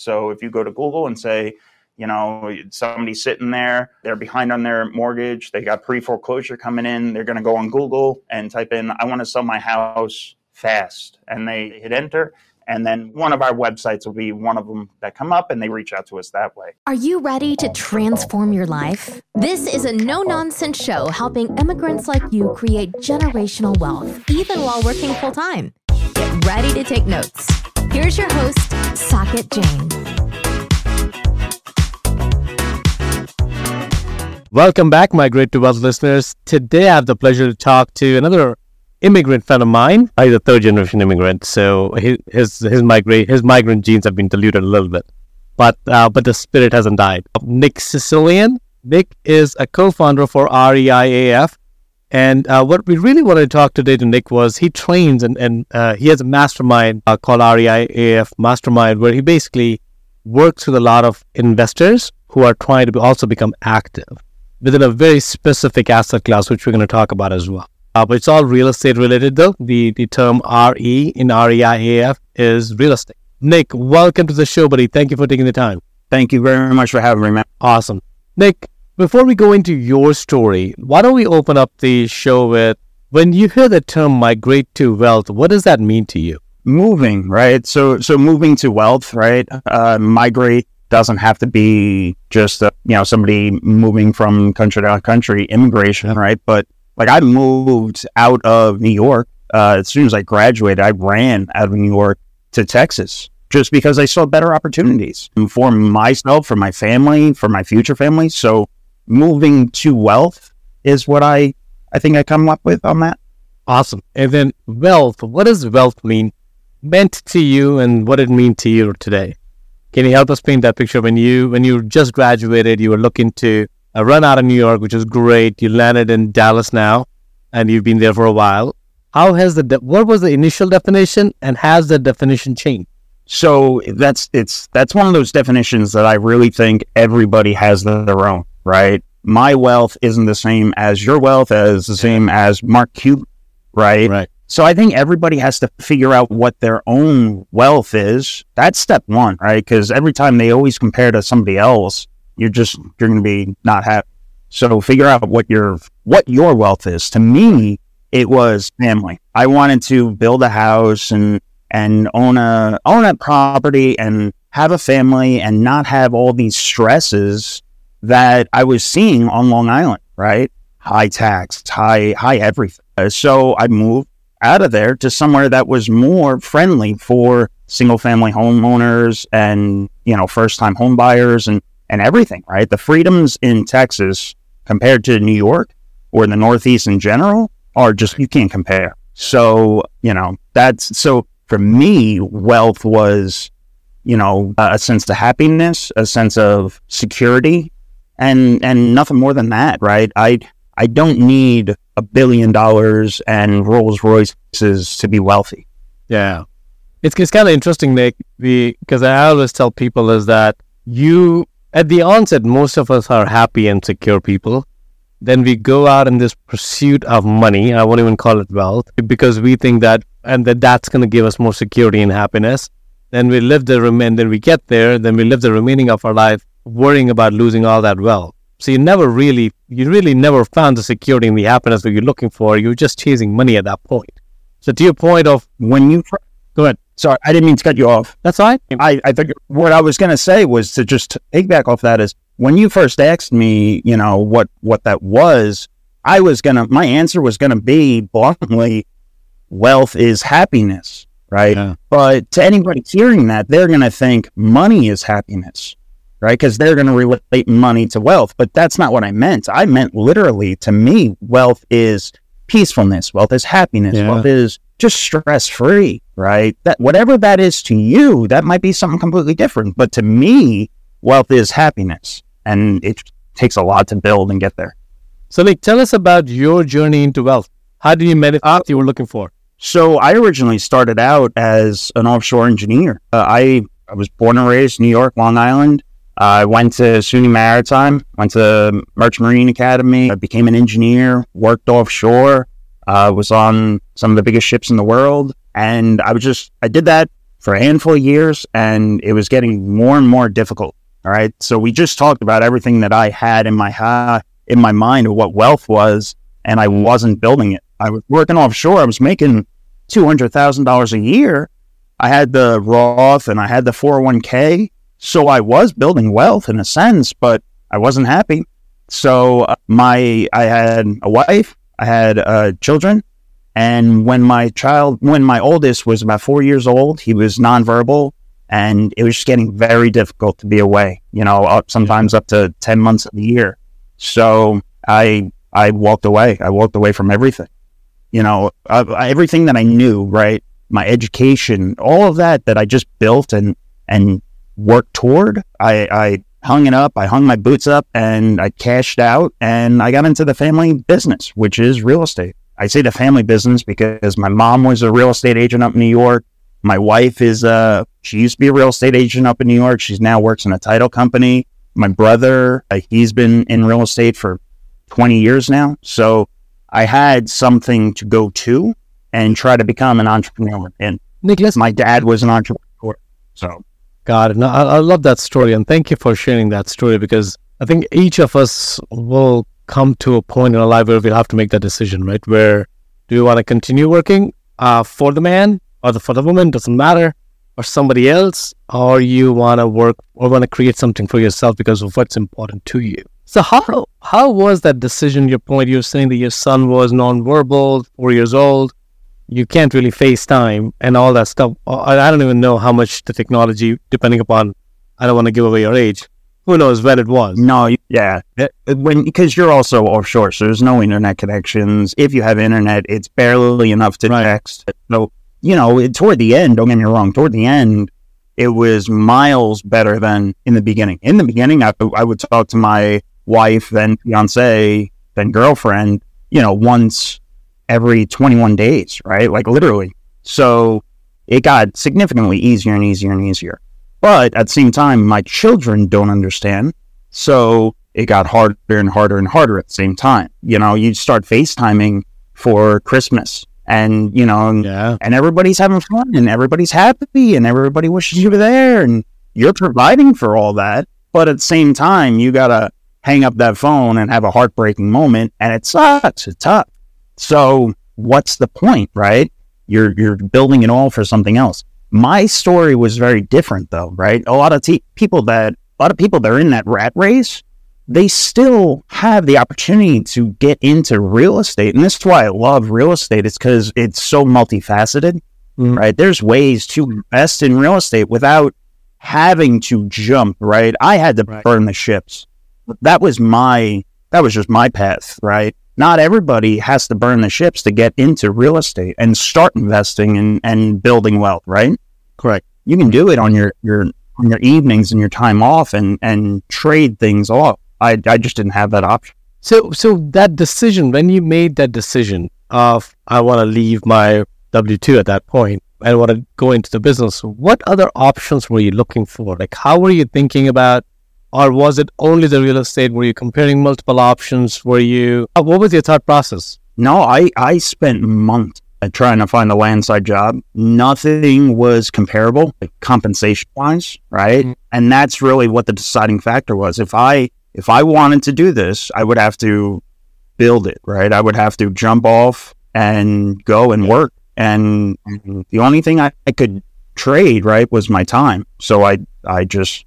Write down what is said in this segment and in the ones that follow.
So if you go to Google and say, you know, somebody's sitting there, they're behind on their mortgage, they got pre foreclosure coming in, they're going to go on Google and type in, I want to sell my house fast. And they hit enter. And then one of our websites will be one of them that come up and they reach out to us that way. Are you ready to transform your life? This is a no nonsense show helping immigrants like you create generational wealth, even while working full time. Get ready to take notes. Here's your host, Saket Jain. Welcome back, Migrate 2 Wealth listeners. Today I have the pleasure to talk to another immigrant friend of mine. He's a third generation immigrant, so his his his his migrant genes have been diluted a little bit, but uh, but the spirit hasn't died. Nick Sicilian. Nick is a co-founder for REIAF, and uh, what we really wanted to talk today to Nick was he trains and and uh, he has a mastermind uh, called REIAF Mastermind, where he basically works with a lot of investors who are trying to also become active within a very specific asset class, which we're going to talk about as well. Uh, but it's all real estate related, though. The, the term RE in REIAF is real estate. Nick, welcome to the show, buddy. Thank you for taking the time. Thank you very much for having me, man. Awesome. Nick, before we go into your story, why don't we open up the show with when you hear the term migrate to wealth, what does that mean to you? Moving, right? So, so moving to wealth, right? Uh, migrate doesn't have to be just a, you know somebody moving from country to country immigration, right? But like I moved out of New York uh, as soon as I graduated. I ran out of New York to Texas just because I saw better opportunities for myself, for my family, for my future family. So moving to wealth is what I I think I come up with on that. Awesome. And then wealth. What does wealth mean meant to you, and what it mean to you today? Can you help us paint that picture when you when you just graduated, you were looking to uh, run out of New York, which is great. You landed in Dallas now, and you've been there for a while. How has the de- what was the initial definition, and has the definition changed? So that's it's that's one of those definitions that I really think everybody has their own, right? My wealth isn't the same as your wealth, as the same as Mark Cuban, right? Right. So I think everybody has to figure out what their own wealth is. That's step one, right? Because every time they always compare to somebody else, you're just you're going to be not happy. So figure out what your what your wealth is. To me, it was family. I wanted to build a house and and own a own a property and have a family and not have all these stresses that I was seeing on Long Island, right? High tax, high high everything. Uh, so I moved out of there to somewhere that was more friendly for single family homeowners and, you know, first time home buyers and, and everything, right? The freedoms in Texas compared to New York or the Northeast in general are just, you can't compare. So, you know, that's so for me, wealth was, you know, a sense of happiness, a sense of security, and and nothing more than that, right? I I don't need a billion dollars and Rolls Royces to be wealthy. Yeah. It's, it's kind of interesting, Nick, because I always tell people is that you, at the onset, most of us are happy and secure people. Then we go out in this pursuit of money. I won't even call it wealth because we think that, and that that's going to give us more security and happiness. Then we live the remain, then we get there, then we live the remaining of our life worrying about losing all that wealth. So you never really, you really never found the security and the happiness that you're looking for. You're just chasing money at that point. So to your point of when you, go ahead. Sorry, I didn't mean to cut you off. That's fine. I, I think what I was going to say was to just take back off that is when you first asked me, you know, what, what that was, I was going to, my answer was going to be bluntly, wealth is happiness, right? Yeah. But to anybody hearing that, they're going to think money is happiness right? Because they're going to relate money to wealth. But that's not what I meant. I meant literally to me, wealth is peacefulness, wealth is happiness, yeah. wealth is just stress free, right? That whatever that is to you, that might be something completely different. But to me, wealth is happiness. And it takes a lot to build and get there. So, like, tell us about your journey into wealth. How did you manifest what you were looking for? So, I originally started out as an offshore engineer. Uh, I I was born and raised in New York, Long Island. I went to SUNY Maritime, went to Merchant Marine Academy, I became an engineer, worked offshore, uh, was on some of the biggest ships in the world. And I was just, I did that for a handful of years and it was getting more and more difficult. All right. So we just talked about everything that I had in my ha- in my mind of what wealth was, and I wasn't building it. I was working offshore. I was making two hundred thousand dollars a year. I had the Roth and I had the four hundred one k, so I was building wealth in a sense, but I wasn't happy. So uh, my I had a wife, I had uh, children, and when my child, when my oldest was about four years old, he was nonverbal, and it was just getting very difficult to be away. You know, up sometimes up to ten months of the year. So I I walked away. I walked away from everything. You know, uh, everything that I knew, right? My education, all of that that I just built and and worked toward. I, I hung it up. I hung my boots up and I cashed out and I got into the family business, which is real estate. I say the family business because my mom was a real estate agent up in New York. My wife is uh she used to be a real estate agent up in New York. She's now works in a title company. My brother, uh, he's been in real estate for 20 years now. So I had something to go to and try to become an entrepreneur. And Nicholas, my dad was an entrepreneur. So It. No, I, I love that story, and thank you for sharing that story because I think each of us will come to a point in our life where we'll have to make that decision, right? Where do you want to continue working uh, for the man or the, for the woman? Doesn't matter, or somebody else, or you want to work or want to create something for yourself because of what's important to you. So how how was that decision? Your point, you're saying that your son was nonverbal, four years old you can't really FaceTime and all that stuff. Uh, I don't even know how much the technology, depending upon, I don't want to give away your age. Who knows when it was? No, yeah, when because you're also offshore, so there's no internet connections. If you have internet, it's barely enough to right. text. So you know, toward the end, don't get me wrong. Toward the end, it was miles better than in the beginning. In the beginning, I, I would talk to my wife, then fiance, then girlfriend, you know, once every 21 days, right? Like literally. So it got significantly easier and easier and easier. But at the same time, my children don't understand. So it got harder and harder and harder at the same time. You know, you start FaceTiming for Christmas and, you know, yeah. and everybody's having fun and everybody's happy and everybody wishes you were there and you're providing for all that. But at the same time, you got to hang up that phone and have a heartbreaking moment and it sucks. It's tough. So what's the point, right? You're you're building it all for something else. My story was very different though, right? A lot of te- people that a lot of people that are in that rat race, they still have the opportunity to get into real estate. And this is why I love real estate. It's because it's so multifaceted, mm-hmm. right? There's ways to invest in real estate without having to jump, right? I had to right. burn the ships. That was my, that was just my path, right? Not everybody has to burn the ships to get into real estate and start investing and, and building wealth, right? Correct. You can do it on your, your on your evenings and your time off and, and trade things off. I, I just didn't have that option. So so that decision, when you made that decision of I want to leave my W two at that point and want to go into the business, what other options were you looking for? Like how were you thinking about or was it only the real estate? Were you comparing multiple options? Were you uh, what was your thought process? No, I I spent months trying to find a landside job. Nothing was comparable, like compensation wise, right? Mm-hmm. And that's really what the deciding factor was. If I if I wanted to do this, I would have to build it, right? I would have to jump off and go and work. And the only thing I, I could trade, right, was my time. So I I just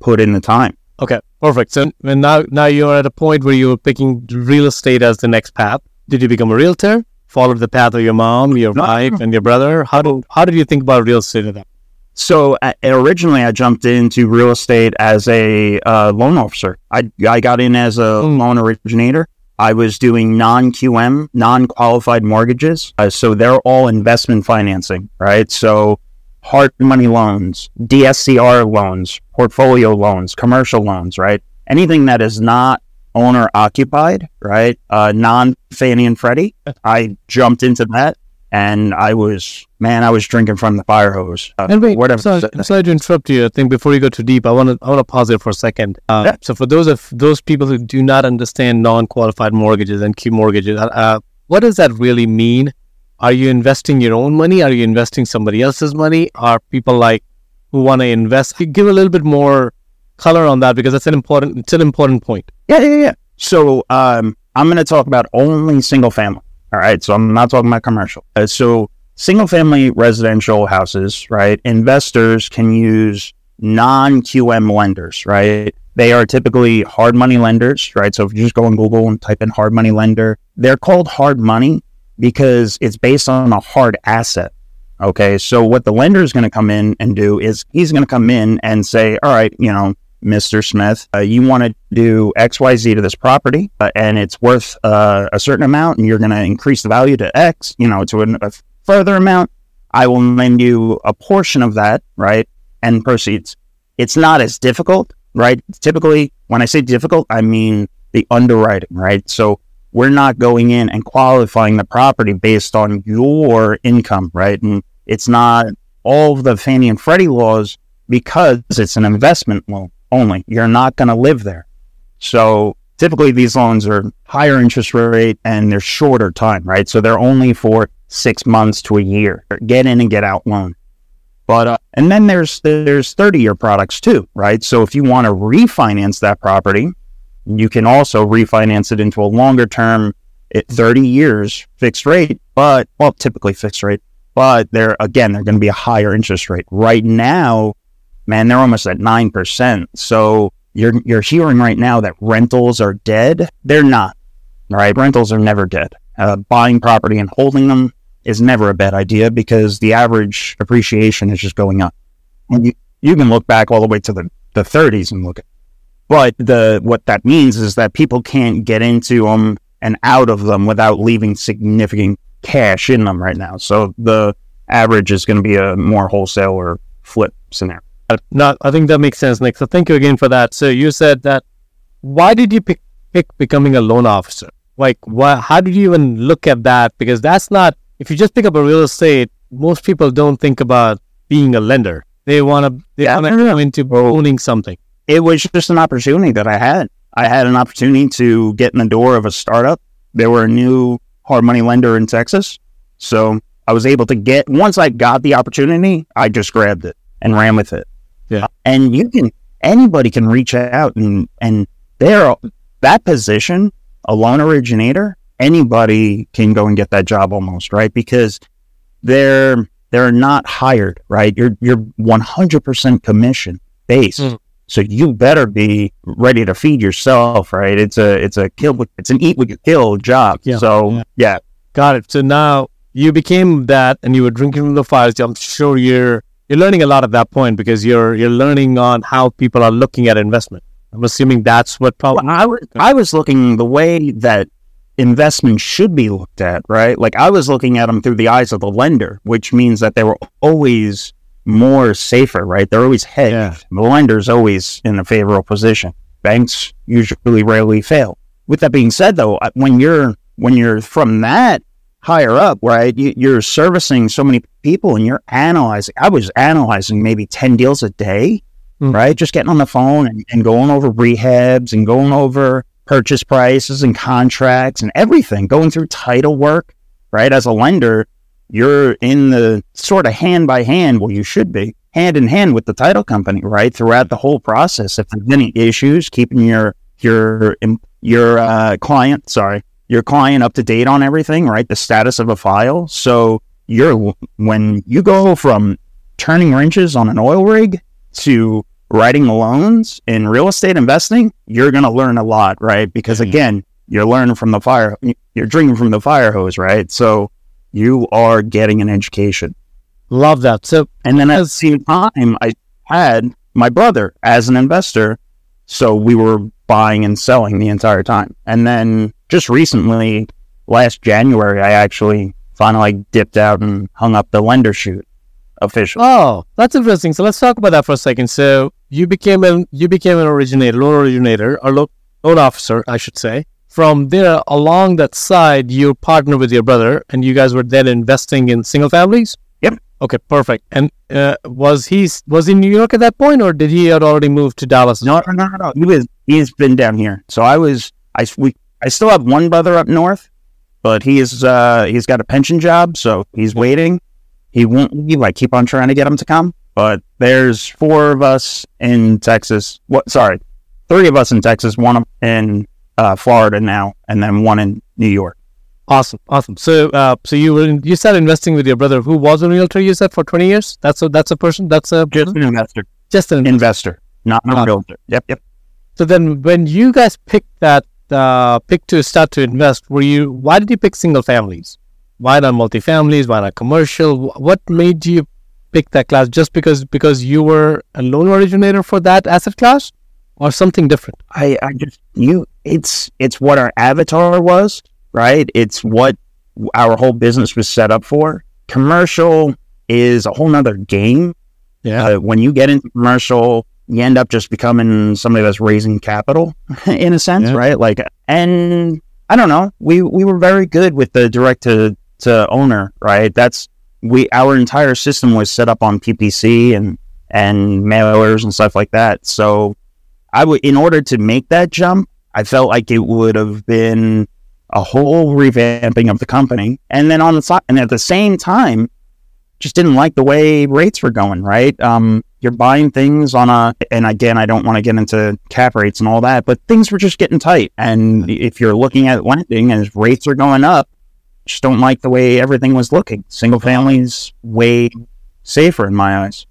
put in the time. Okay, perfect. So when now now you're at a point where you're picking real estate as the next path. Did you become a realtor? Follow the path of your mom, your no. wife, and your brother? How do how did you think about real estate at that? So uh, originally, I jumped into real estate as a uh, loan officer. I I got in as a mm. loan originator. I was doing non QM, non qualified mortgages. Uh, so they're all investment financing, right? So hard money loans, DSCR loans, portfolio loans, commercial loans, right? Anything that is not owner occupied, right? Uh, non Fannie and Freddie. I jumped into that and I was, man, I was drinking from the fire hose. Uh, and wait, whatever. Sorry, I'm sorry to interrupt you. I think before you go too deep, I want to, I want to pause it for a second. Uh, yeah. So for those of those people who do not understand non-qualified mortgages and Q mortgages, uh, uh, what does that really mean? are you investing your own money? Are you investing somebody else's money? Are people like who want to invest? Give a little bit more color on that because that's an important it's an important point. Yeah, yeah, yeah. So um, I'm going to talk about only single family. All right. So I'm not talking about commercial. Uh, so single family residential houses, right? Investors can use non QM lenders, right? They are typically hard money lenders, right? So if you just go on Google and type in hard money lender, they're called hard money because it's based on a hard asset. Okay. So what the lender is going to come in and do is he's going to come in and say, all right, you know, Mr. Smith, uh, you want to do XYZ to this property uh, and it's worth uh, a certain amount and you're going to increase the value to X, you know, to a further amount. I will lend you a portion of that, right? And proceeds. It's not as difficult, right? Typically, when I say difficult, I mean the underwriting, right? So we're not going in and qualifying the property based on your income, right? And it's not all the Fannie and Freddie laws because it's an investment loan only. You're not going to live there. So typically these loans are higher interest rate and they're shorter time, right? So they're only for six months to a year. Get in and get out loan. But uh, and then there's there's 30 year products too, right? So if you want to refinance that property, you can also refinance it into a longer term, 30 years fixed rate, but well, typically fixed rate. But they're again, they're going to be a higher interest rate. Right now, man, they're almost at 9%. So you're, you're hearing right now that rentals are dead. They're not, right? Rentals are never dead. Uh, buying property and holding them is never a bad idea because the average appreciation is just going up. And you, you can look back all the way to the, the 30s and look at but the what that means is that people can't get into them and out of them without leaving significant cash in them right now. So the average is going to be a more wholesale or flip scenario. Uh, no, I think that makes sense, Nick. So thank you again for that. So you said that. Why did you pick, pick becoming a loan officer? Like, why, how did you even look at that? Because that's not. If you just pick up a real estate, most people don't think about being a lender. They want to. They yeah, want to come into owning something. It was just an opportunity that I had. I had an opportunity to get in the door of a startup. There were new hard money lender in Texas, so I was able to get. Once I got the opportunity, I just grabbed it and ran with it. Yeah. And you can, anybody can reach out and, and there, that position, a loan originator, anybody can go and get that job almost, right? Because they're, they're not hired, right? You're, you're 100% commission based. Mm. So you better be ready to feed yourself, right? It's a, it's a kill, it's an eat what you kill job. Yeah. So yeah. yeah. Got it. So now you became that and you were drinking from the fires. I'm sure you're you're learning a lot at that point because you're you're learning on how people are looking at investment. I'm assuming that's what probably. Well, I, w- I was looking the way that investment should be looked at, right? Like I was looking at them through the eyes of the lender, which means that they were always more safer, right? They're always hedged. Yeah. The lender's always in a favorable position. Banks usually rarely fail. With that being said, though, when you're when you're from that higher up, right? You, are servicing so many people and you're analyzing. I was analyzing maybe 10 deals a day, mm. right? Just getting on the phone and, and, going over rehabs and going over purchase prices and contracts and everything, going through title work, right? As a lender, you're in the sort of hand by hand, well, you should be hand in hand with the title company, right? Throughout the whole process. If there's any issues, keeping your, your, your uh, client, sorry, your client up to date on everything, right? The status of a file. So you're when you go from turning wrenches on an oil rig to writing loans in real estate investing, you're going to learn a lot, right? Because again, you're learning from the fire, you're drinking from the fire hose, right? So you are getting an education. Love that. So, and then at the same time, I had my brother as an investor. So we were buying and selling the entire time. And then just recently, last January, I actually finally dipped out and hung up the lender chute officially. Oh, that's interesting. So let's talk about that for a second. So you became an you became an originator, loan originator, or loan officer, I should say. From there, along that side, you partnered with your brother, and you guys were then investing in single families. Yep. Okay, perfect. And uh, was he was he in New York at that point, or did he had already moved to Dallas? No, no, no. He was. He's been down here. So I was. I we I still have one brother up north, but he's uh, he's got a pension job, so he's waiting. He won't leave. I keep on trying to get him to come, but there's four of us in Texas. What? Sorry, three of us in Texas, one in uh, Florida now, and then one in New York. Awesome, awesome. So, uh, so you were in, you started investing with your brother, who was a realtor. You said for twenty years. That's a that's a person. That's a just an investor. Just an investor, not a realtor. Yep, yep. So then, when you guys picked that uh, picked to start to invest, were you? Why did you pick single families? Why not multifamilies? Why not commercial? What made you pick that class? Just because because you were a loan originator for that asset class, or something different? I, I just you. It's it's what our avatar was right? It's what our whole business was set up for. Commercial is a whole nother game. Yeah. Uh, when you get into commercial, you end up just becoming somebody that's raising capital in a sense, yeah. right? Like, and I don't know, we, we were very good with the direct to, to owner, right? That's, we, our entire system was set up on PPC and, and mailers and stuff like that. So I would, in order to make that jump, I felt like it would have been a whole revamping of the company. And then on the side, and at the same time, just didn't like the way rates were going, right? Um, you're buying things on a, and again, I don't want to get into cap rates and all that, but things were just getting tight. And if you're looking at lending and rates are going up, just don't like the way everything was looking. Single families way safer in my eyes.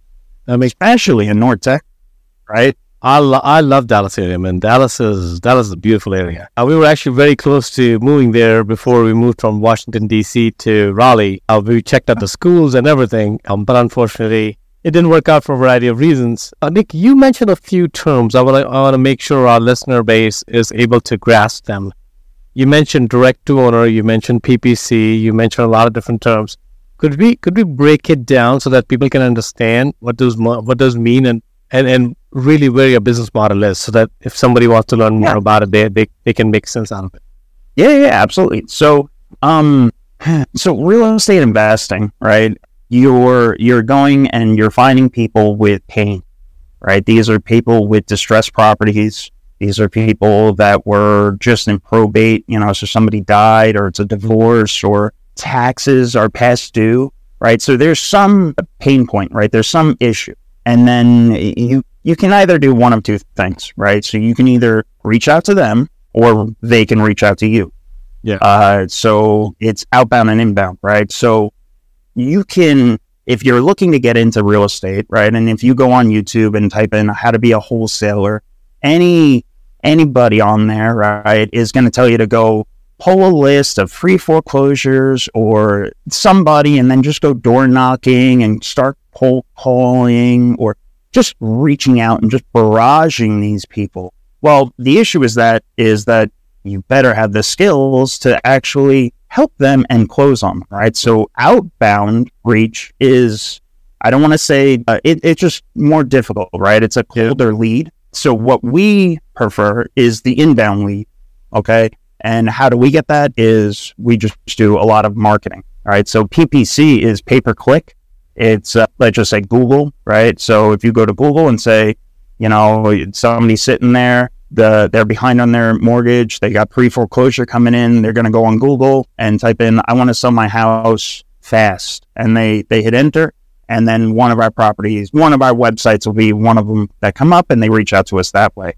I mean, especially in North Tech, right? I, lo- I love Dallas area, man. Dallas is Dallas is a beautiful area. Uh, we were actually very close to moving there before we moved from Washington D.C. to Raleigh. Uh, we checked out the schools and everything, um, but unfortunately, it didn't work out for a variety of reasons. Uh, Nick, you mentioned a few terms. I want to I want to make sure our listener base is able to grasp them. You mentioned direct to owner. You mentioned PPC. You mentioned a lot of different terms. Could we could we break it down so that people can understand what does what does mean and and and really where your business model is so that if somebody wants to learn more yeah. about it, they, they, they can make sense out of it. Yeah, yeah, absolutely. So, um, so real estate investing, right? You're, you're going and you're finding people with pain, right? These are people with distressed properties. These are people that were just in probate, you know, so somebody died or it's a divorce or taxes are past due, right? So there's some pain point, right? There's some issue. And then you you can either do one of two things, right? So you can either reach out to them or they can reach out to you. Yeah. Uh, so it's outbound and inbound, right? So you can, if you're looking to get into real estate, right? And if you go on YouTube and type in how to be a wholesaler, any anybody on there, right, is going to tell you to go pull a list of pre foreclosures or somebody and then just go door knocking and start cold calling or just reaching out and just barraging these people. Well, the issue is that is that you better have the skills to actually help them and close on them, right? So outbound reach is, I don't want to say uh, it, it's just more difficult, right? It's a colder lead. So what we prefer is the inbound lead. Okay. And how do we get that is we just do a lot of marketing. All right. So PPC is pay per click. It's uh, let's just say Google, right? So if you go to Google and say, you know, somebody's sitting there, the they're behind on their mortgage, they got pre foreclosure coming in, they're going to go on Google and type in, "I want to sell my house fast," and they they hit enter, and then one of our properties, one of our websites will be one of them that come up, and they reach out to us that way.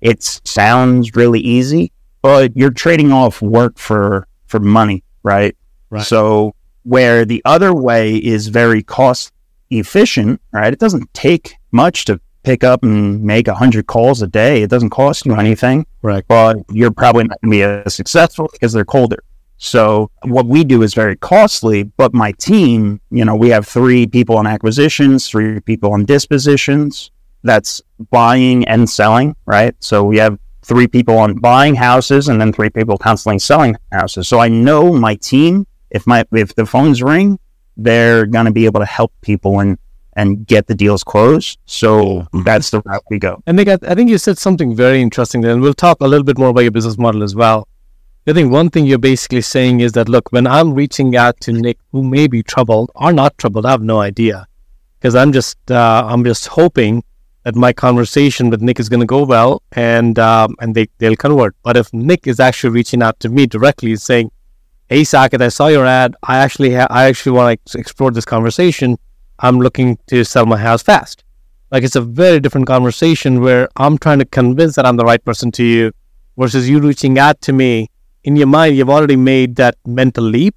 It sounds really easy, but you're trading off work for for money, right? Right. So where the other way is very cost efficient, right? It doesn't take much to pick up and make 100 calls a day. It doesn't cost you anything. Right. But you're probably not going to be as successful because they're colder. So what we do is very costly, but my team, you know, we have three people on acquisitions, three people on dispositions. That's buying and selling, right? So we have three people on buying houses and then three people constantly selling houses. So I know my team if my if the phones ring, they're going to be able to help people and and get the deals closed. So mm-hmm. that's the route we go. And Nick, I, I think you said something very interesting there, and we'll talk a little bit more about your business model as well. I think one thing you're basically saying is that look, when I'm reaching out to Nick, who may be troubled or not troubled, I have no idea, because I'm just uh, I'm just hoping that my conversation with Nick is going to go well and um, and they they'll convert. But if Nick is actually reaching out to me directly, saying, "Hey, Saket, I saw your ad. I actually, ha- I actually want to explore this conversation. I'm looking to sell my house fast." Like it's a very different conversation where I'm trying to convince that I'm the right person to you, versus you reaching out to me. In your mind, you've already made that mental leap,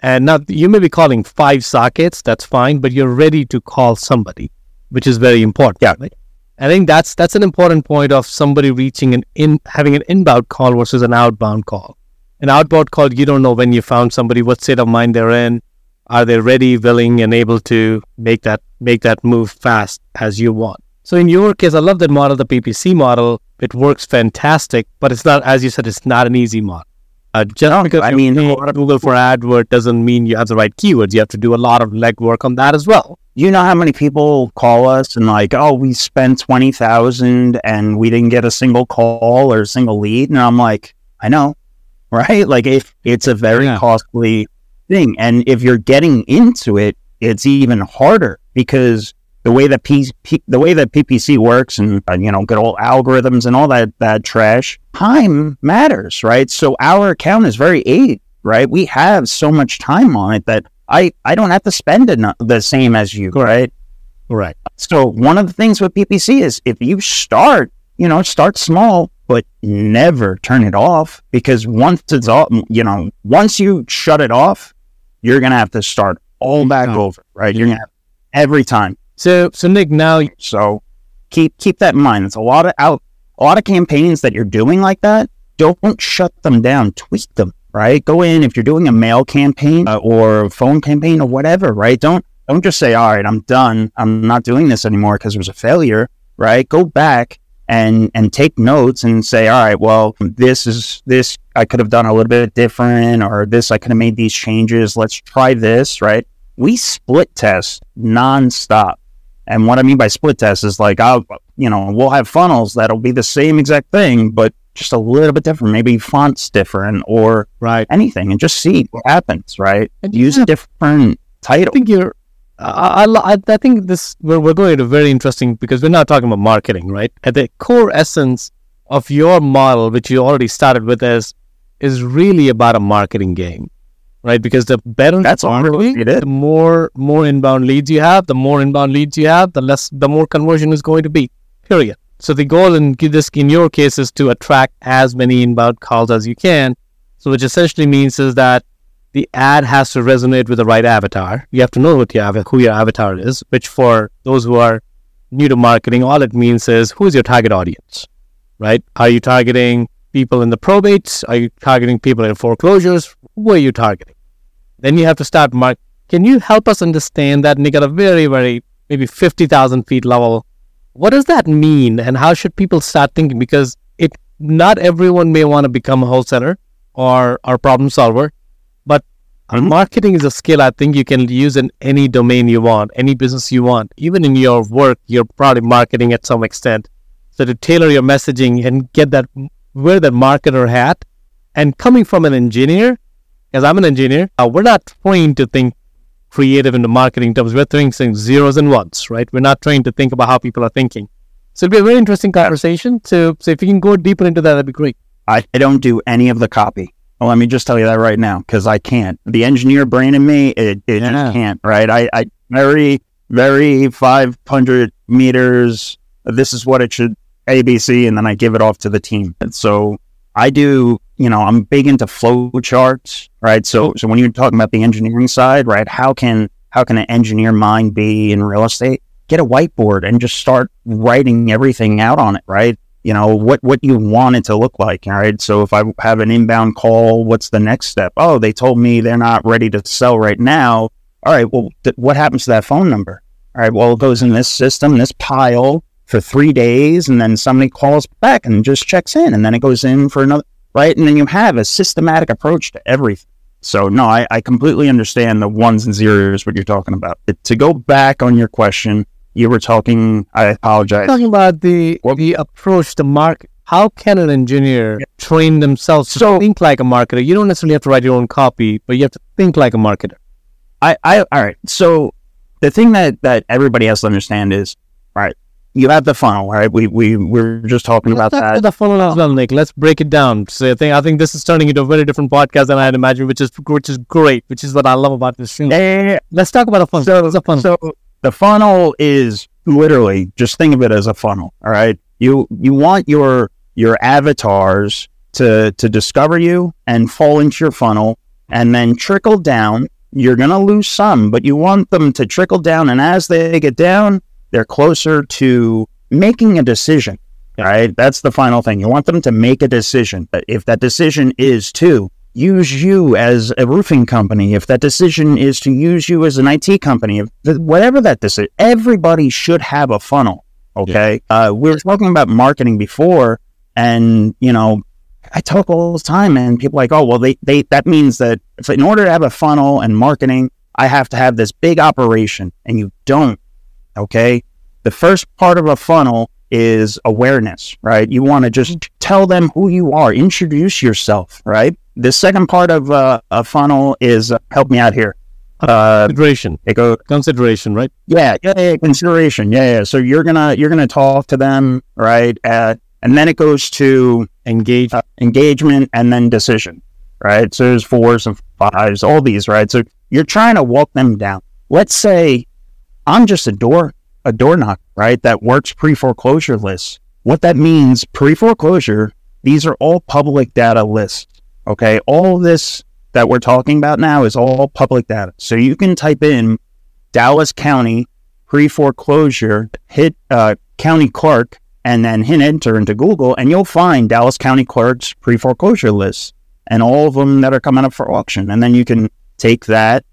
and now you may be calling five Sakets. That's fine, but you're ready to call somebody, which is very important. Yeah. Right? I think that's that's an important point of somebody reaching an in having an inbound call versus an outbound call. An outbound call, you don't know when you found somebody, what state of mind they're in, are they ready, willing, and able to make that make that move fast as you want. So in your case, I love that model, the PPC model. It works fantastic, but it's not, as you said, it's not an easy model. Uh, just No, because I mean, pay a lot of Google for AdWord doesn't mean you have the right keywords. You have to do a lot of legwork on that as well. you know how many people call us and like, oh, we spent twenty thousand and we didn't get a single call or a single lead, and I'm like, I know, right? Like it, it's a very Yeah. costly thing, and if you're getting into it, it's even harder because the way that P, P the way that PPC works and you know good old algorithms and all that that trash, time matters, right? So our account is very aid, right? We have so much time on it that I I don't have to spend eno- the same as you, right? Right. So one of the things with PPC is if you start, you know, start small, but never turn it off because once it's off, you know, once you shut it off, you're gonna have to start all back Oh. over, right? You're gonna have every time. So, so Nick, now So keep keep that in mind. It's a lot of out a lot of campaigns that you're doing like that. Don't shut them down. Tweak them. Right. Go in if you're doing a mail campaign uh, or a phone campaign or whatever. Right. Don't don't just say, all right, I'm done. I'm not doing this anymore because it was a failure. Right. Go back and and take notes and say, all right, well, this is this I could have done a little bit different, or this I could have made these changes. Let's try this. Right. We split test nonstop. And what I mean by split test is like, I'll, you know, we'll have funnels that'll be the same exact thing, but just a little bit different. Maybe fonts different or right. anything, and just see what happens. Right? And Use yeah. a different I title. think you're. I, I, I- think this we're, we're going to very interesting because we're not talking about marketing, right? At the core essence of your model, which you already started with, is is really about a marketing game, right? Because the better That's you all market, it is. the more more inbound leads you have, the more inbound leads you have, the less the more conversion is going to be. Period. So the goal in this in your case is to attract as many inbound calls as you can. So which essentially means is that the ad has to resonate with the right avatar. You have to know what your who your avatar is, which for those who are new to marketing, all it means is who's your target audience, right? Are you targeting people in the probates? Are you targeting people in foreclosures? Who are you targeting? Then you have to start mark. Can you help us understand that, Nick, at a very, very maybe 50,000 feet level? What does that mean and how should people start thinking? Because it not everyone may want to become a wholesaler or, or problem solver, Mhm. marketing is a skill I think you can use in any domain you want, any business you want. Even in your work, you're probably marketing at some extent. So to tailor your messaging and get that, wear that marketer hat. And coming from an engineer, because I'm an engineer, uh, we're not trained to think creative in the marketing terms. We're thinking zeros and ones, right? We're not trained to think about how people are thinking. So it'll be a very interesting conversation. So, so if you can go deeper into that, that'd be great. I, I don't do any of the copy. Well, let me just tell you that right now because I can't. The engineer brain in me, it, it Yeah. just can't. Right? I, I very very five hundred meters. This is what it should ABC, and then I give it off to the team. And so I do. You know, I'm big into flow charts. Right. So so when you're talking about the engineering side, right? How can how can an engineer mind be in real estate? Get a whiteboard and just start writing everything out on it. Right you know what what you want it to look like all right? So if i have an inbound call what's the next step? Oh they told me they're not ready to sell right now. All right well th- what happens to that phone number? All right well it goes in this system this pile for three days and then somebody calls back and just checks in and then it goes in for another right? And then you have a systematic approach to everything. So no i, I completely understand the ones and zeros what you're talking about. To go back on your question you were talking i apologize talking about the What- the approach, the market. How can an engineer train themselves to So- think like a marketer? You don't necessarily have to write your own copy, but you have to think like a marketer. I, I all right. So the thing that that everybody has to understand is, all right, you have the funnel, right? We we we're just talking Let's about talk that. the funnel as well, Nick. Let's break it down. So I think I think this is turning into a very different podcast than I had imagined, which is which is great, which is what I love about this show. Yeah, yeah, yeah. Let's talk about a funnel. So, a funnel? so the funnel is literally just think of it as a funnel. All right. You you want your your avatars to to discover you and fall into your funnel and then trickle down. You're gonna lose some, but you want them to trickle down and as they get down, they're closer to making a decision. All right. That's the final thing. You want them to make a decision. If that decision is to use you as a roofing company, if that decision is to use you as an IT company, if whatever that decision, everybody should have a funnel. Okay. Uh, we were talking about marketing before, and you know, I talk all the time, and people are like, oh, well, they, they that means that if in order to have a funnel and marketing, I have to have this big operation, and you don't. Okay. The first part of a funnel is awareness, right? You want to just tell them who you are, introduce yourself, right? The second part of uh, a funnel is uh, help me out here. Uh, consideration, it go, consideration, right? yeah, yeah, yeah, consideration, yeah, yeah. So you're gonna you're gonna talk to them, right? Uh, and then it goes to Engage. uh, engagement and then decision, right? So there's fours and fives, all these, right? So you're trying to walk them down. Let's say I'm just a door, a door knock, right? That works pre foreclosure lists. What that means, pre foreclosure, these are all public data lists. Okay. All this that we're talking about now is all public data. So you can type in Dallas County pre foreclosure, hit uh, county clerk, and then hit enter into Google, and you'll find Dallas County clerk's pre foreclosure lists and all of them that are coming up for auction. And then you can take that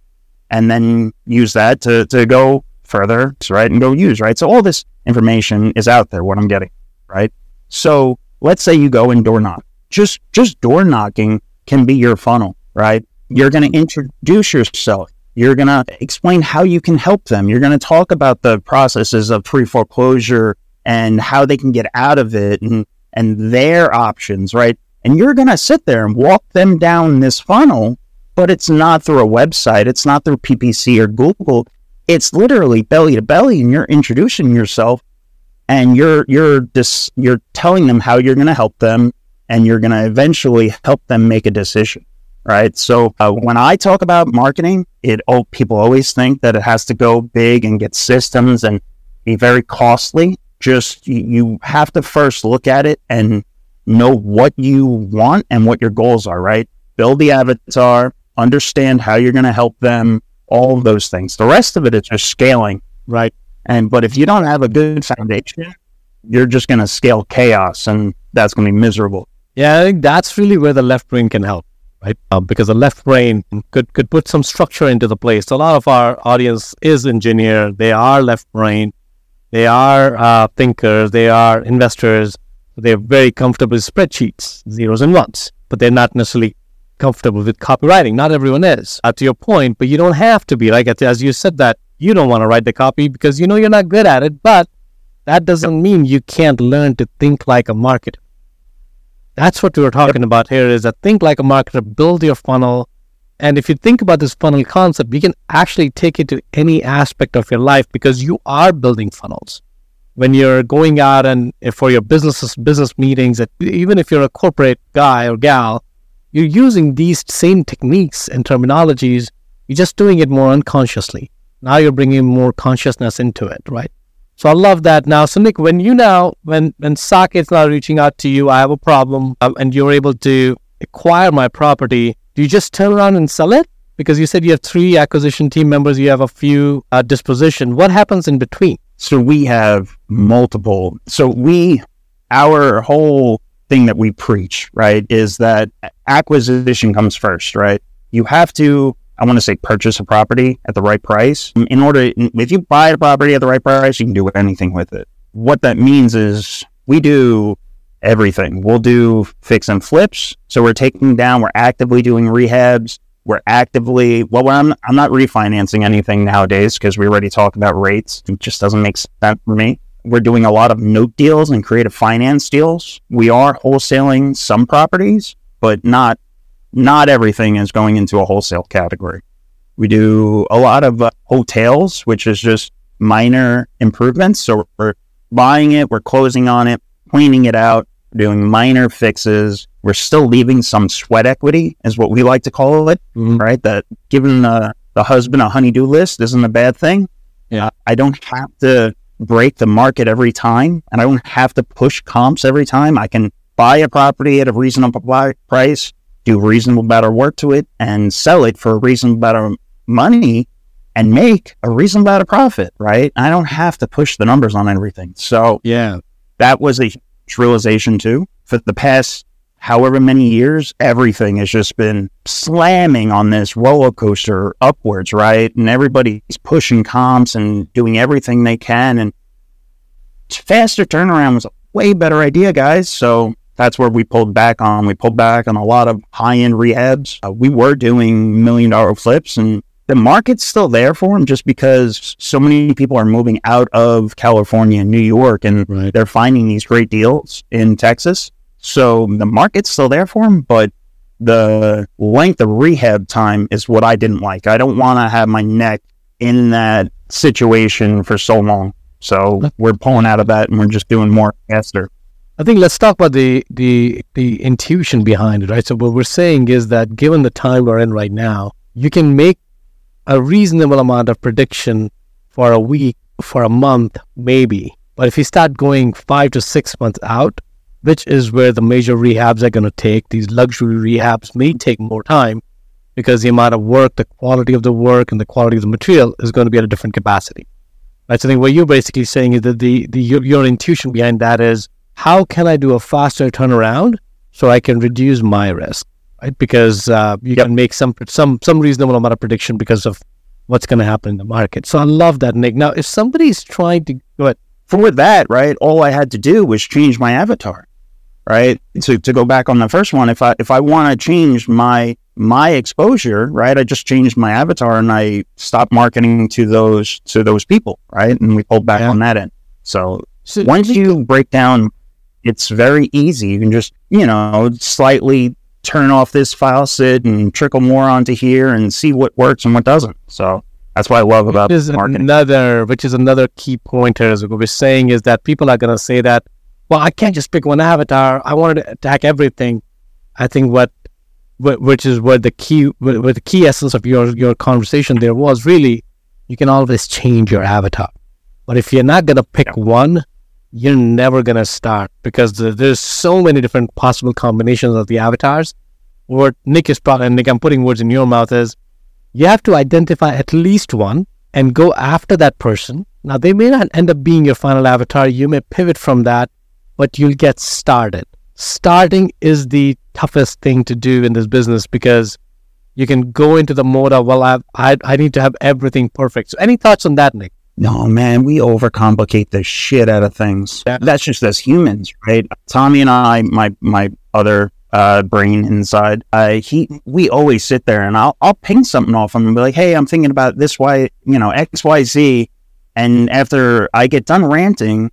and then use that to, to go further, right? And go use, right? So all this information is out there, what I'm getting, right? So let's say you go and door knock. Just just door knocking can be your funnel, right? You're going to mm-hmm. introduce yourself. You're going to explain how you can help them. You're going to talk about the processes of pre foreclosure and how they can get out of it and, and their options, right? And you're going to sit there and walk them down this funnel, but it's not through a website. It's not through PPC or Google. It's literally belly to belly and you're introducing yourself and you're, you're dis- you're telling them how you're going to help them and you're going to eventually help them make a decision right? So uh, when I talk about marketing, it oh, people always think that it has to go big and get systems and be very costly. Just you, have to first look at it and know what you want and what your goals are, right? Build the avatar, understand how you're going to help them, all of those things. The rest of it is just scaling, right? And but if you don't have a good foundation, you're just going to scale chaos, and that's going to be miserable. Yeah, I think that's really where the left brain can help, right? Uh, because the left brain could could put some structure into the place. A lot of our audience is engineer. They are left brain. They are uh, thinkers. They are investors. They're very comfortable with spreadsheets, zeros and ones, but they're not necessarily comfortable with copywriting. Not everyone is. Uh, to your point, but you don't have to be. Like as you said that you don't want to write the copy because you know you're not good at it, but that doesn't mean you can't learn to think like a marketer. That's what we were talking about here is that think like a marketer, build your funnel. And if you think about this funnel concept, you can actually take it to any aspect of your life because you are building funnels. When you're going out and for your businesses, business meetings, even if you're a corporate guy or gal, you're using these same techniques and terminologies. You're just doing it more unconsciously. Now you're bringing more consciousness into it, right? So I love that. Now, so Nick, when you now, when when Saket is now reaching out to you, I have a problem, um, and you're able to acquire my property. Do you just turn around and sell it? Because you said you have three acquisition team members, you have a few uh, disposition. What happens in between? So we have multiple. So we, our whole thing that we preach, right, is that acquisition comes first, right? You have to, I want to say, purchase a property at the right price. Um, in order, if you buy a property at the right price, you can do anything with it. What that means is we do everything. We'll do fix and flips. So we're taking down, we're actively doing rehabs. We're actively, well, I'm, I'm not refinancing anything nowadays because we already talked about rates. It just doesn't make sense for me. We're doing a lot of note deals and creative finance deals. We are wholesaling some properties, but not not everything is going into a wholesale category. We do a lot of uh, wholetails, which is just minor improvements. So we're buying it, we're closing on it, cleaning it out, doing minor fixes. We're still leaving some sweat equity, is what we like to call it, Mhm. right? That giving the, the husband a honeydew list isn't a bad thing. Yeah. I don't have to break the market every time, and I don't have to push comps every time. I can buy a property at a reasonable price, do reasonable better work to it, and sell it for a reasonable better money and make a reasonable amount of profit, right? I don't have to push the numbers on everything. So Yeah. that was a realization too. For the past however many years, everything has just been slamming on this roller coaster upwards, right? And everybody's pushing comps and doing everything they can. And faster turnaround was a way better idea, guys. So that's where we pulled back on. We pulled back on a lot of high end rehabs. Uh, we were doing million dollar flips and the market's still there for them just because so many people are moving out of California and New York and Right. they're finding these great deals in Texas. So the market's still there for them, but the length of rehab time is what I didn't like. I don't want to have my neck in that situation for so long. So we're pulling out of that and we're just doing more faster. I think let's talk about the the the intuition behind it, right? So what we're saying is that given the time we're in right now, you can make a reasonable amount of prediction for a week, for a month, maybe. But if you start going five to six months out, which is where the major rehabs are going to take, these luxury rehabs may take more time because the amount of work, the quality of the work, and the quality of the material is going to be at a different capacity. Right. So I think what you're basically saying is that the, the your, your intuition behind that is how can I do a faster turnaround so I can reduce my risk, right? Because uh, you Yep. can make some some some reasonable amount of prediction because of what's going to happen in the market. So I love that, Nick. Now, if somebody's trying to go ahead, For that, right, all I had to do was change my avatar. Right. To to go back on the first one, if I if I want to change my my exposure, right, I just changed my avatar and I stopped marketing to those to those people, right? And we pulled back Yeah. on that end. So so once you break down, it's very easy. You can just, you know, slightly turn off this file faucet and trickle more onto here and see what works and what doesn't. So that's what I love about Which is marketing. another, which is another key pointer. As what we're saying is that people are going to say that, well, I can't just pick one avatar. I wanted to attack everything. I think what, which is what the key, what the key essence of your your conversation there was really, you can always change your avatar, but if you're not going to pick one, you're never going to start because there's so many different possible combinations of the avatars. What Nick is probably, and Nick, I'm putting words in your mouth is you have to identify at least one and go after that person. Now, they may not end up being your final avatar. You may pivot from that, but you'll get started. Starting is the toughest thing to do in this business because you can go into the mode of, well, I, I, I need to have everything perfect. So, any thoughts on that, Nick? No, man, we overcomplicate the shit out of things. That's just as humans, right? Tony and I, my my other uh, brain inside, uh, he we always sit there and I'll I'll ping something off him and be like, hey, I'm thinking about this Y, you know, X Y Z, and after I get done ranting,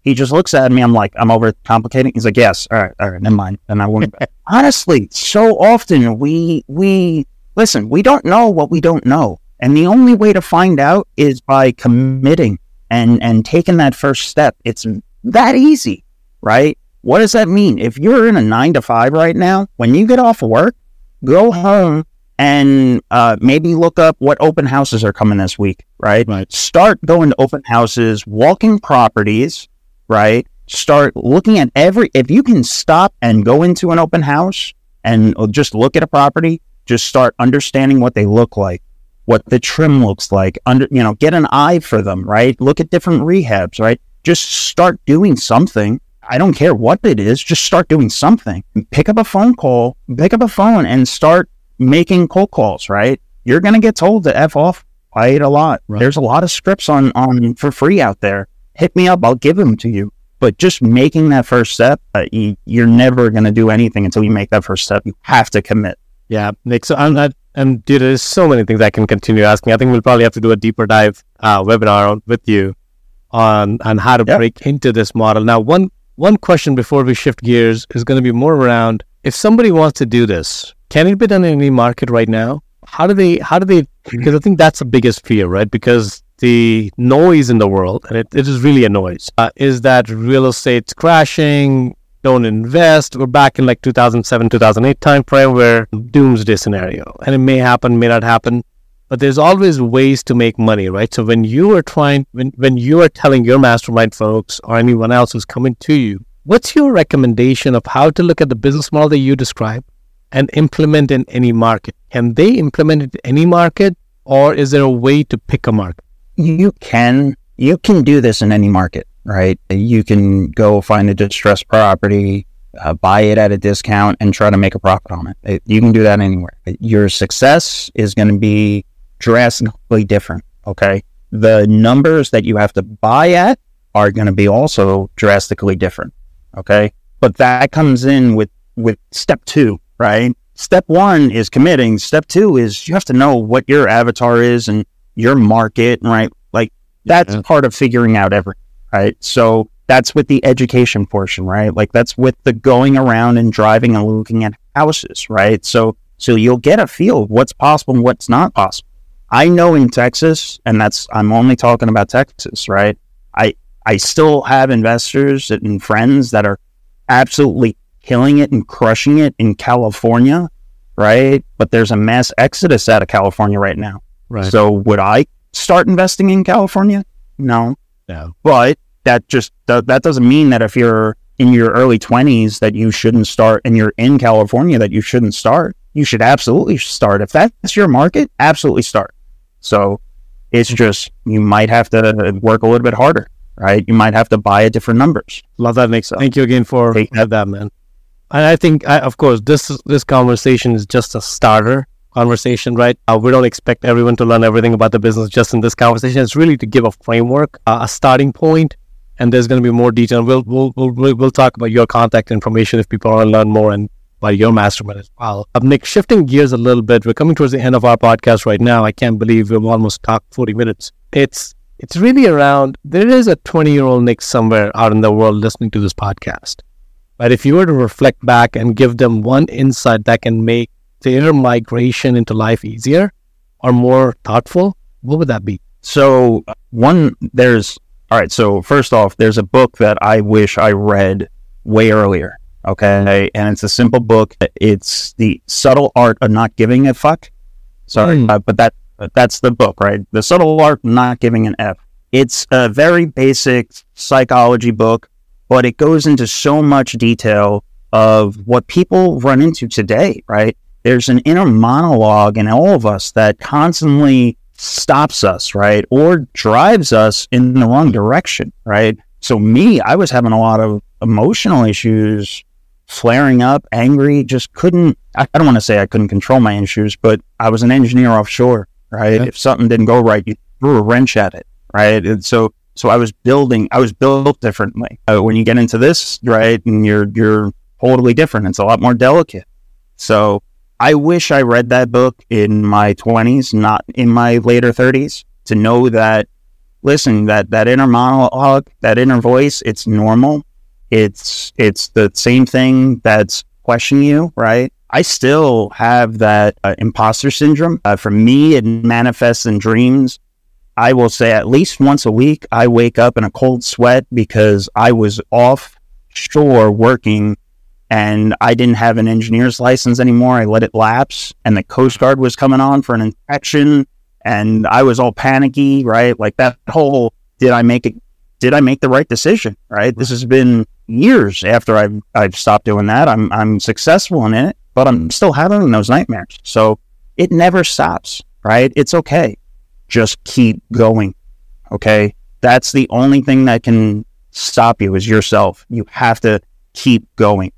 he just looks at me. I'm like, I'm overcomplicating. He's like, yes, all right, all right, never mind. And I won't. Honestly, so often we we listen. We don't know what we don't know. And the only way to find out is by committing and and taking that first step. It's that easy, right? What does that mean? If you're in a nine to five right now, when you get off work, go home and uh, maybe look up what open houses are coming this week, right? Right. Start going to open houses, walking properties, right? Start looking at every, if you can stop and go into an open house and just look at a property, just start understanding what they look like what the trim looks like under you know get an eye for them right? Look at different rehabs right? Just start doing something. I don't care what it is just start doing something. Pick up a phone call pick up a phone and start making cold calls right? You're going to get told to f off quite a lot. Right. there's a lot of scripts on on for free out there. Hit me up i'll give them to you. But just making that first step uh, you, you're never going to do anything until you make that first step. You have to commit. Yeah, Nick. So I'm not, and dude, there's so many things I can continue asking. I think we'll probably have to do a deeper dive uh, webinar on- with you on on how to break into this model. Now, one one question before we shift gears is going to be more around if somebody wants to do this, can it be done in any market right now? How do they? How do they? Because I think that's the biggest fear, right? Because the noise in the world, and it, it is really a noise, uh, is that real estate's crashing, don't invest. We're back in like 2007, 2008 timeframe where doomsday scenario, and it may happen, may not happen, but there's always ways to make money, right? So when you are trying, when when you are telling your mastermind folks or anyone else who's coming to you, what's your recommendation of how to look at the business model that you describe and implement in any market? Can they implement it in any market, or is there a way to pick a market? You can you can do this in any market right? You can go find a distressed property, uh, buy it at a discount, and try to make a profit on it. it you can do that anywhere. Your success is going to be drastically different. Okay. The numbers that you have to buy at are going to be also drastically different. Okay. But that comes in with, with step two, right? Step one is committing. Step two is you have to know what your avatar is and your market, right? Like that's yeah. part of figuring out everything right? So that's with the education portion, right? Like that's with the going around and driving and looking at houses, right? So so you'll get a feel of what's possible and what's not possible. I know in Texas, and that's I'm only talking about Texas, right? I I still have investors and friends that are absolutely killing it and crushing it in California, right? But there's a mass exodus out of California right now. Right. So would I start investing in California? No. No. But that just that doesn't mean that if you're in your early 20s that you shouldn't start and you're in California that you shouldn't start. You should absolutely start. If that's your market, absolutely start. So it's mm-hmm. just you might have to work a little bit harder, right? You might have to buy at different numbers. Love that makes sense. Thank you again for that, man. And I think, I, of course, this this conversation is just a starter conversation, right? Uh, we don't expect everyone to learn everything about the business just in this conversation. It's really to give a framework, uh, a starting point, and there's going to be more detail. We'll, we'll we'll we'll talk about your contact information if people want to learn more and about your mastermind as well. Uh, Nick, shifting gears a little bit, we're coming towards the end of our podcast right now. I can't believe we've almost talked 40 minutes. It's it's really around. There is a 20 year old Nick somewhere out in the world listening to this podcast. But if you were to reflect back and give them one insight that can make their migration into life easier or more thoughtful, what would that be? So, one, there's, all right. So, first off, there's a book that I wish I read way earlier. Okay. And it's a simple book. It's The Subtle Art of Not Giving a Fuck. Sorry. Mm. Uh, but that that's the book, right? The Subtle Art of Not Giving an F. It's a very basic psychology book, but it goes into so much detail of what people run into today, right? There's an inner monologue in all of us that constantly stops us, right? Or drives us in the wrong direction, right? So, me, I was having a lot of emotional issues, flaring up, angry, just couldn't, I, don't want to say I couldn't control my issues, but I was an engineer offshore, right? Yeah. If something didn't go right, you threw a wrench at it, right? And so, so I was building, I was built differently. Uh, when you get into this, right, and you're, you're totally different, it's a lot more delicate. So, I wish I read that book in my 20s, not in my later 30s, to know that, listen, that, that inner monologue, that inner voice, it's normal. It's, it's the same thing that's questioning you, right? I still have that uh, imposter syndrome. Uh, for me, it manifests in dreams. I will say at least once a week, I wake up in a cold sweat because I was offshore working and I didn't have an engineer's license anymore. I let it lapse, and the Coast Guard was coming on for an inspection, and I was all panicky, right? Like that whole did I make it? Did I make the right decision? Right. This has been years after I've I've stopped doing that. I'm I'm successful in it, but I'm still having those nightmares. So it never stops. Right. It's okay. Just keep going. Okay. That's the only thing that can stop you is yourself. You have to keep going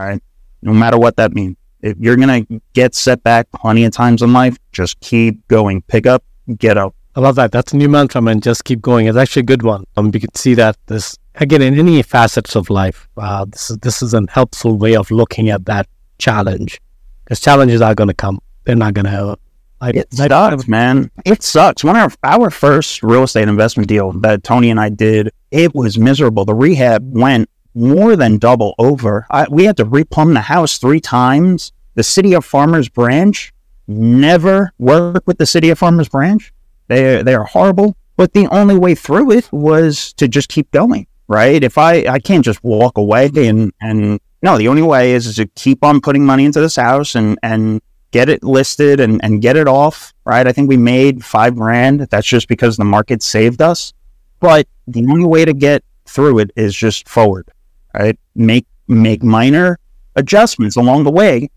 right? No matter what that means. If you're going to get set back plenty of times in life, just keep going. Pick up, get up. I love that. That's a new mantra, man. Just keep going. It's actually a good one. Um, you can see that this again in any facets of life. Uh, this is this is a helpful way of looking at that challenge because challenges are going to come. They're not going to. Like, it sucks, man. It sucks. One of our, our first real estate investment deal that Tony and I did, it was miserable. The rehab went more than double over. I, we had to replumb the house three times. The City of Farmers branch never work with the City of Farmers branch. They they are horrible. But the only way through it was to just keep going, right? If I, I can't just walk away and, and no, the only way is, is to keep on putting money into this house and, and get it listed and, and get it off, right? I think we made five grand. That's just because the market saved us. But the only way to get through it is just forward, right? Make, make minor adjustments along the way.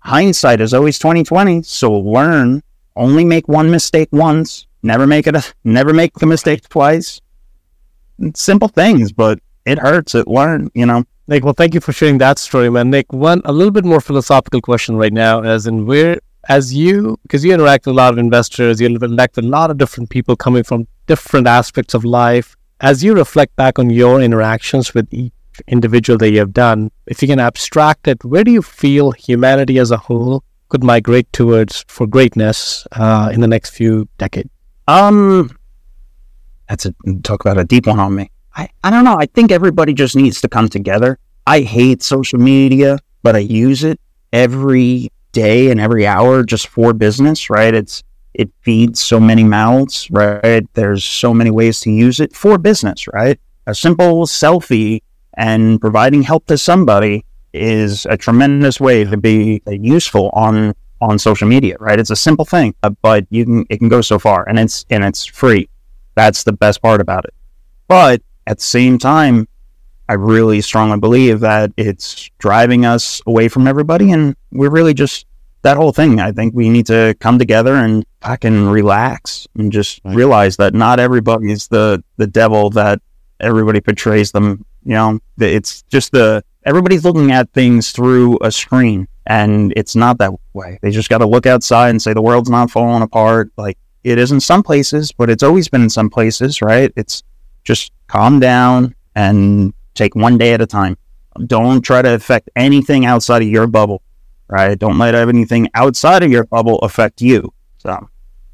Hindsight is always 2020. So learn, only make one mistake once, never make it, a, never make the mistake twice. Simple things, but it hurts. It learn, you know. Nick, well, thank you for sharing that story, man. Nick, one a little bit more philosophical question right now, as in where, as you, because you interact with a lot of investors, you interact with a lot of different people coming from different aspects of life. As you reflect back on your interactions with each individual that you have done, if you can abstract it, where do you feel humanity as a whole could migrate towards for greatness uh, in the next few decades? Um, that's a talk about a deep one on me. I, I don't know. I think everybody just needs to come together. I hate social media, but I use it every day and every hour just for business, right? It's it feeds so many mouths, right? There's so many ways to use it for business, right? A simple selfie and providing help to somebody is a tremendous way to be useful on on social media, right? It's a simple thing, uh, but you can it can go so far, and it's and it's free. That's the best part about it. But at the same time, I really strongly believe that it's driving us away from everybody, and we're really just that whole thing. I think we need to come together and I can relax and just right. realize that not everybody is the the devil that everybody portrays them. You know, it's just the everybody's looking at things through a screen, and it's not that way. They just got to look outside and say the world's not falling apart. Like it is in some places, but it's always been in some places, right? It's just calm down and take one day at a time. Don't try to affect anything outside of your bubble, right? Don't let anything outside of your bubble affect you. So,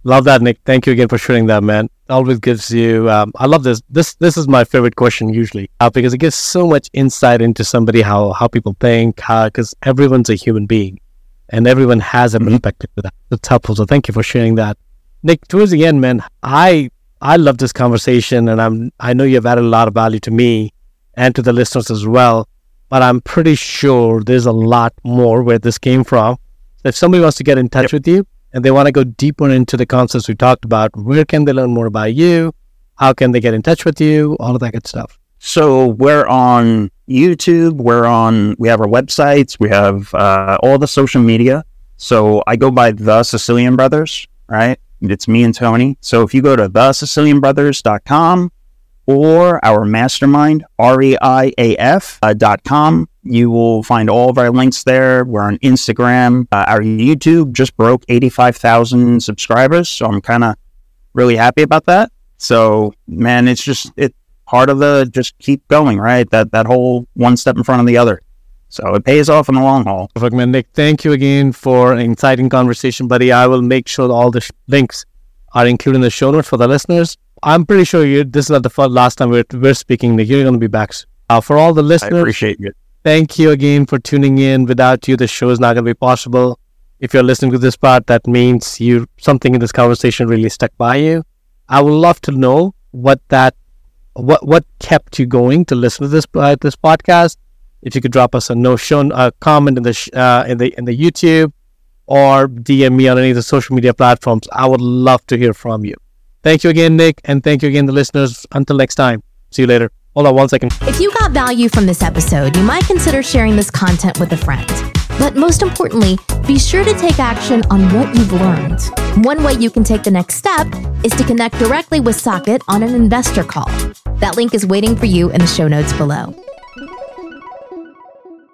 love that, Nick. Thank you again for sharing that, man. Always gives you. Um, I love this. This this is my favorite question usually uh, because it gives so much insight into somebody how how people think. Because everyone's a human being, and everyone has a mm-hmm. to that. It's helpful. So thank you for sharing that, Nick. Towards the end, man, I I love this conversation, and I'm I know you've added a lot of value to me and to the listeners as well. But I'm pretty sure there's a lot more where this came from. If somebody wants to get in touch yep. with you and they want to go deeper into the concepts we talked about, where can they learn more about you? How can they get in touch with you? All of that good stuff. So we're on YouTube. We're on. We have our websites. We have uh, all the social media. So I go by the Sicilian Brothers, right? It's me and Tony. So if you go to thesicilianbrothers.com or our mastermind, R-E-I-A-F uh, dot com, you will find all of our links there. We're on Instagram. Uh, our YouTube just broke 85,000 subscribers. So I'm kind of really happy about that. So man, it's just, it part of the, just keep going, right? That, that whole one step in front of the other. So it pays off in the long haul. Perfect, man. Nick, thank you again for an exciting conversation, buddy. I will make sure all the sh- links are included in the show notes for the listeners. I'm pretty sure you. This is not the first, last time we're, we're speaking, Nick. You're going to be back. Uh, for all the listeners, I appreciate it. Thank you again for tuning in. Without you, the show is not going to be possible. If you're listening to this part, that means you something in this conversation really stuck by you. I would love to know what that what what kept you going to listen to this uh, this podcast if you could drop us a no show a comment in the sh- uh, in the in the YouTube or DM me on any of the social media platforms. I would love to hear from you. Thank you again, Nick, and thank you again, the listeners. Until next time, see you later. Hold on one second. If you got value from this episode, you might consider sharing this content with a friend. But most importantly, be sure to take action on what you've learned. One way you can take the next step is to connect directly with Saket on an investor call. That link is waiting for you in the show notes below.